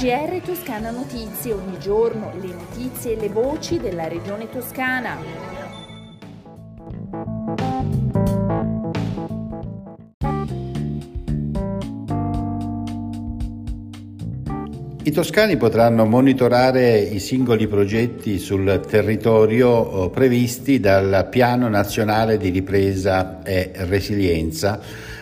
GR Toscana Notizie, ogni giorno le notizie e le voci della regione toscana. I toscani potranno monitorare i singoli progetti sul territorio oh, previsti dal Piano Nazionale di Ripresa e Resilienza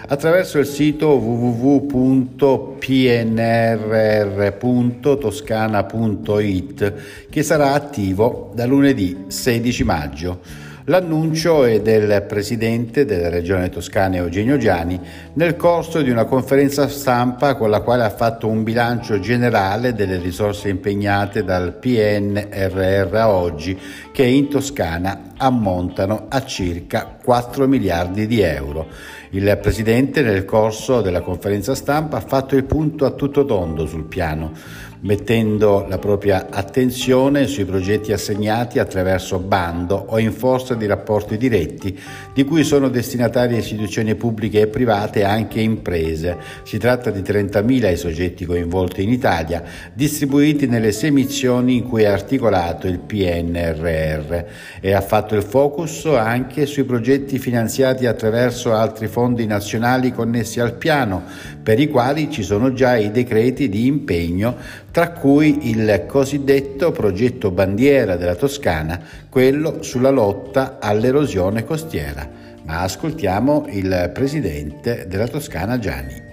attraverso il sito www.pnrr.toscana.it che sarà attivo da lunedì 16 maggio. L'annuncio è del presidente della regione toscana Eugenio Giani nel corso di una conferenza stampa con la quale ha fatto un bilancio generale delle risorse impegnate dal PNRR a oggi che in Toscana ammontano a circa 4 miliardi di euro. Il Presidente nel corso della conferenza stampa ha fatto il punto a tutto tondo sul piano, mettendo la propria attenzione sui progetti assegnati attraverso bando o in forza di rapporti diretti, di cui sono destinatarie istituzioni pubbliche e private e anche imprese. Si tratta di 30.000 i soggetti coinvolti in Italia, distribuiti nelle sei missioni in cui è articolato il PNRR e ha fatto il focus anche sui progetti finanziati attraverso altri fondi nazionali connessi al piano, per i quali ci sono già i decreti di impegno, tra cui il cosiddetto progetto bandiera della Toscana, quello sulla lotta all'erosione costiera. Ma ascoltiamo il presidente della Toscana Gianni.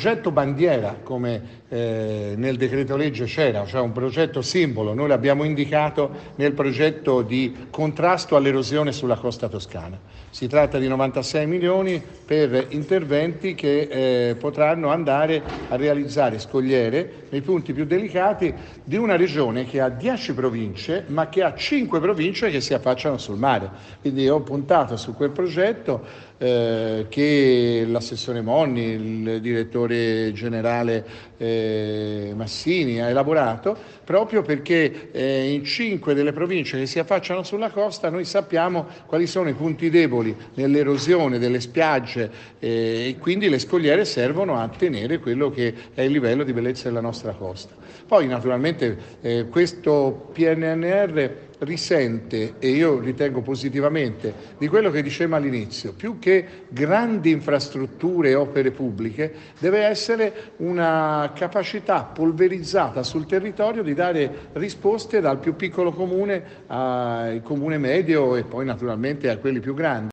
Progetto bandiera, come eh, nel decreto legge c'era, cioè un progetto simbolo, noi l'abbiamo indicato nel progetto di contrasto all'erosione sulla costa toscana. Si tratta di 96 milioni per interventi che eh, potranno andare a realizzare scogliere nei punti più delicati di una regione che ha 10 province ma che ha 5 province che si affacciano sul mare. Quindi ho puntato su quel progetto eh, che l'assessore Monni, il direttore generale eh, Massini ha elaborato, proprio perché eh, in cinque delle province che si affacciano sulla costa noi sappiamo quali sono i punti deboli nell'erosione delle spiagge eh, e quindi le scogliere servono a tenere quello che è il livello di bellezza della nostra costa. Poi naturalmente eh, questo PNNR risente, e io ritengo positivamente, di quello che dicevamo all'inizio, più che grandi infrastrutture e opere pubbliche, deve essere una capacità polverizzata sul territorio di dare risposte dal più piccolo comune al comune medio e poi naturalmente a quelli più grandi.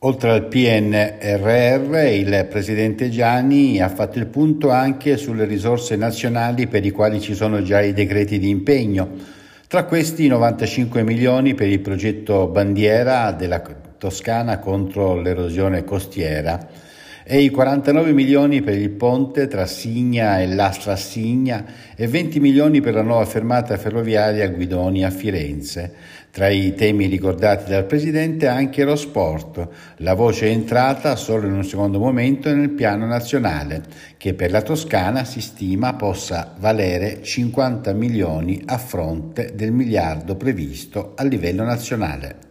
Oltre al PNRR, il Presidente Gianni ha fatto il punto anche sulle risorse nazionali per i quali ci sono già i decreti di impegno tra questi 95 milioni per il progetto Bandiera della Toscana contro l'erosione costiera e i 49 milioni per il ponte tra Signa e Lastra Signa e 20 milioni per la nuova fermata ferroviaria Guidoni a Firenze. Tra i temi ricordati dal Presidente anche lo sport, la voce è entrata solo in un secondo momento nel piano nazionale, che per la Toscana si stima possa valere 50 milioni a fronte del miliardo previsto a livello nazionale.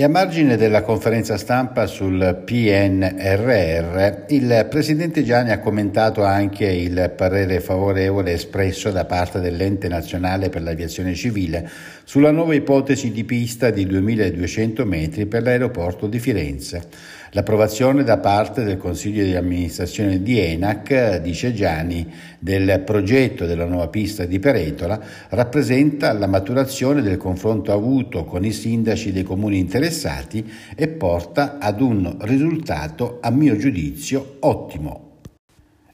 E a margine della conferenza stampa sul PNRR, il Presidente Gianni ha commentato anche il parere favorevole espresso da parte dell'Ente Nazionale per l'Aviazione Civile sulla nuova ipotesi di pista di 2200 metri per l'aeroporto di Firenze. L'approvazione da parte del Consiglio di amministrazione di ENAC, dice Gianni, del progetto della nuova pista di Peretola rappresenta la maturazione del confronto avuto con i sindaci dei comuni interessati e porta ad un risultato, a mio giudizio, ottimo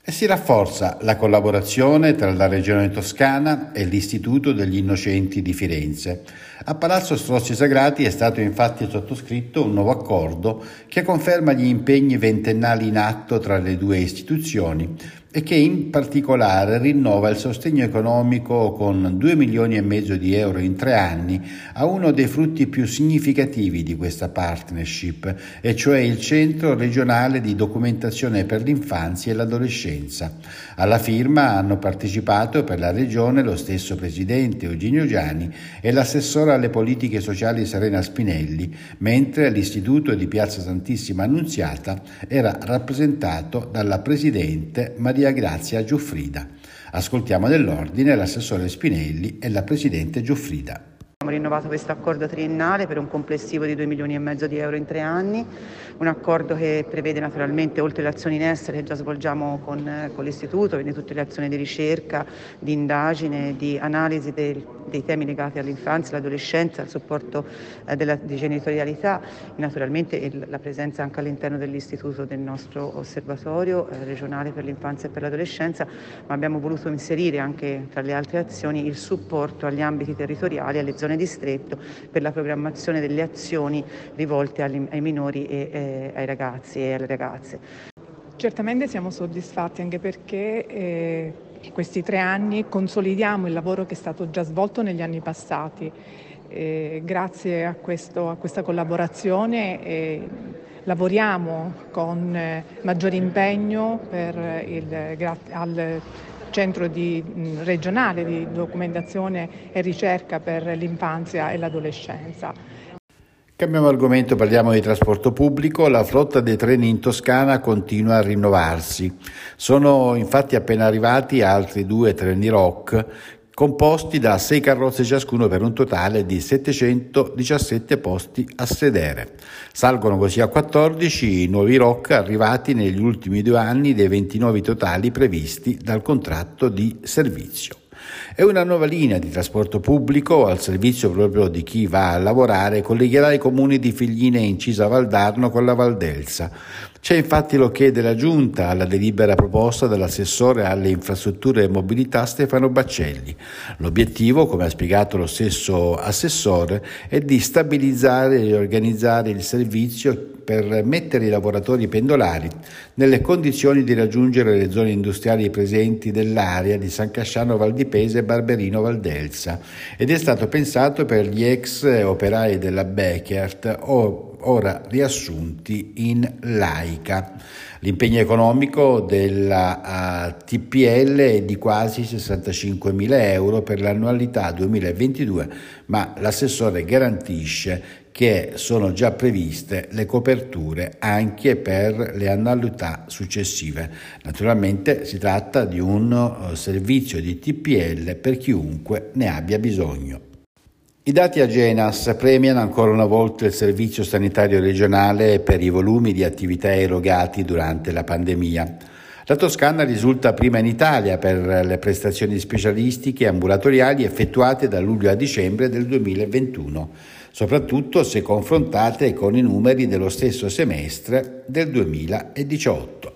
e si rafforza la collaborazione tra la Regione Toscana e l'Istituto degli Innocenti di Firenze. A Palazzo Strozzi Sagrati è stato infatti sottoscritto un nuovo accordo che conferma gli impegni ventennali in atto tra le due istituzioni e che in particolare rinnova il sostegno economico con 2 milioni e mezzo di euro in tre anni a uno dei frutti più significativi di questa partnership, e cioè il Centro regionale di documentazione per l'infanzia e l'adolescenza. Alla firma hanno partecipato per la regione lo stesso presidente Eugenio Giani e l'assessora alle politiche sociali Serena Spinelli, mentre l'Istituto di Piazza Santissima Annunziata era rappresentato dalla presidente Maria Maria Grazia Giuffrida. Ascoltiamo nell'ordine l'assessore Spinelli e la presidente Giuffrida. Abbiamo rinnovato questo accordo triennale per un complessivo di 2 milioni e mezzo di euro in tre anni, un accordo che prevede naturalmente oltre le azioni in essere che già svolgiamo con, con l'Istituto, quindi tutte le azioni di ricerca, di indagine, di analisi del, dei temi legati all'infanzia, all'adolescenza, al supporto eh, della, di genitorialità, naturalmente il, la presenza anche all'interno dell'Istituto del nostro osservatorio eh, regionale per l'infanzia e per l'adolescenza, ma abbiamo voluto inserire anche tra le altre azioni il supporto agli ambiti territoriali, alle zone distretto per la programmazione delle azioni rivolte agli, ai minori e eh, ai ragazzi e alle ragazze. Certamente siamo soddisfatti anche perché eh, questi tre anni consolidiamo il lavoro che è stato già svolto negli anni passati. Eh, grazie a, questo, a, questa collaborazione eh, lavoriamo con eh, maggiore impegno il, al centro di, mh, regionale di documentazione e ricerca per l'infanzia e l'adolescenza. Cambiamo argomento, parliamo di trasporto pubblico. La flotta dei treni in Toscana continua a rinnovarsi. Sono infatti appena arrivati altri due treni ROC composti da sei carrozze ciascuno per un totale di 717 posti a sedere. Salgono così a 14 i nuovi ROC arrivati negli ultimi due anni dei 29 totali previsti dal contratto di servizio. È una nuova linea di trasporto pubblico al servizio proprio di chi va a lavorare, collegherà i comuni di Figline e Incisa Valdarno con la Valdelsa. C'è infatti l'ok della Giunta alla delibera proposta dall'assessore alle infrastrutture e mobilità Stefano Baccelli. L'obiettivo, come ha spiegato lo stesso assessore, è di stabilizzare e organizzare il servizio per mettere i lavoratori pendolari nelle condizioni di raggiungere le zone industriali presenti dell'area di San Casciano Valdipese e Barberino Valdelsa ed è stato pensato per gli ex operai della Beckert o ora riassunti in laica. L'impegno economico della uh, TPL è di quasi 65 mila euro per l'annualità 2022, ma l'assessore garantisce che sono già previste le coperture anche per le annualità successive. Naturalmente si tratta di un uh, servizio di TPL per chiunque ne abbia bisogno. I dati Agenas premiano ancora una volta il Servizio Sanitario Regionale per i volumi di attività erogati durante la pandemia. La Toscana risulta prima in Italia per le prestazioni specialistiche ambulatoriali effettuate da luglio a dicembre del 2021, soprattutto se confrontate con i numeri dello stesso semestre del 2018.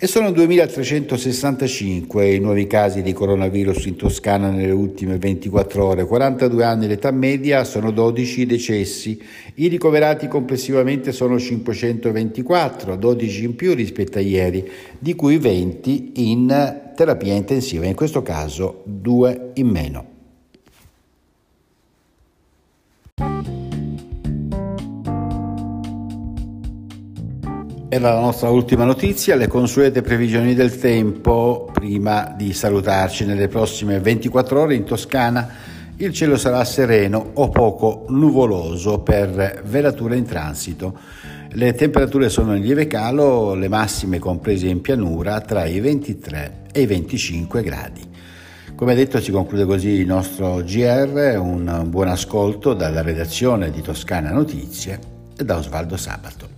E sono 2.365 i nuovi casi di coronavirus in Toscana nelle ultime 24 ore, 42 anni l'età media, sono 12 i decessi. I ricoverati complessivamente sono 524, 12 in più rispetto a ieri, di cui 20 in terapia intensiva, in questo caso 2 in meno. Era la nostra ultima notizia, le consuete previsioni del tempo prima di salutarci nelle prossime 24 ore in Toscana. Il cielo sarà sereno o poco nuvoloso per velature in transito. Le temperature sono in lieve calo, le massime comprese in pianura tra i 23 e i 25 gradi. Come detto si conclude così il nostro GR, un buon ascolto dalla redazione di Toscana Notizie e da Osvaldo Sabato.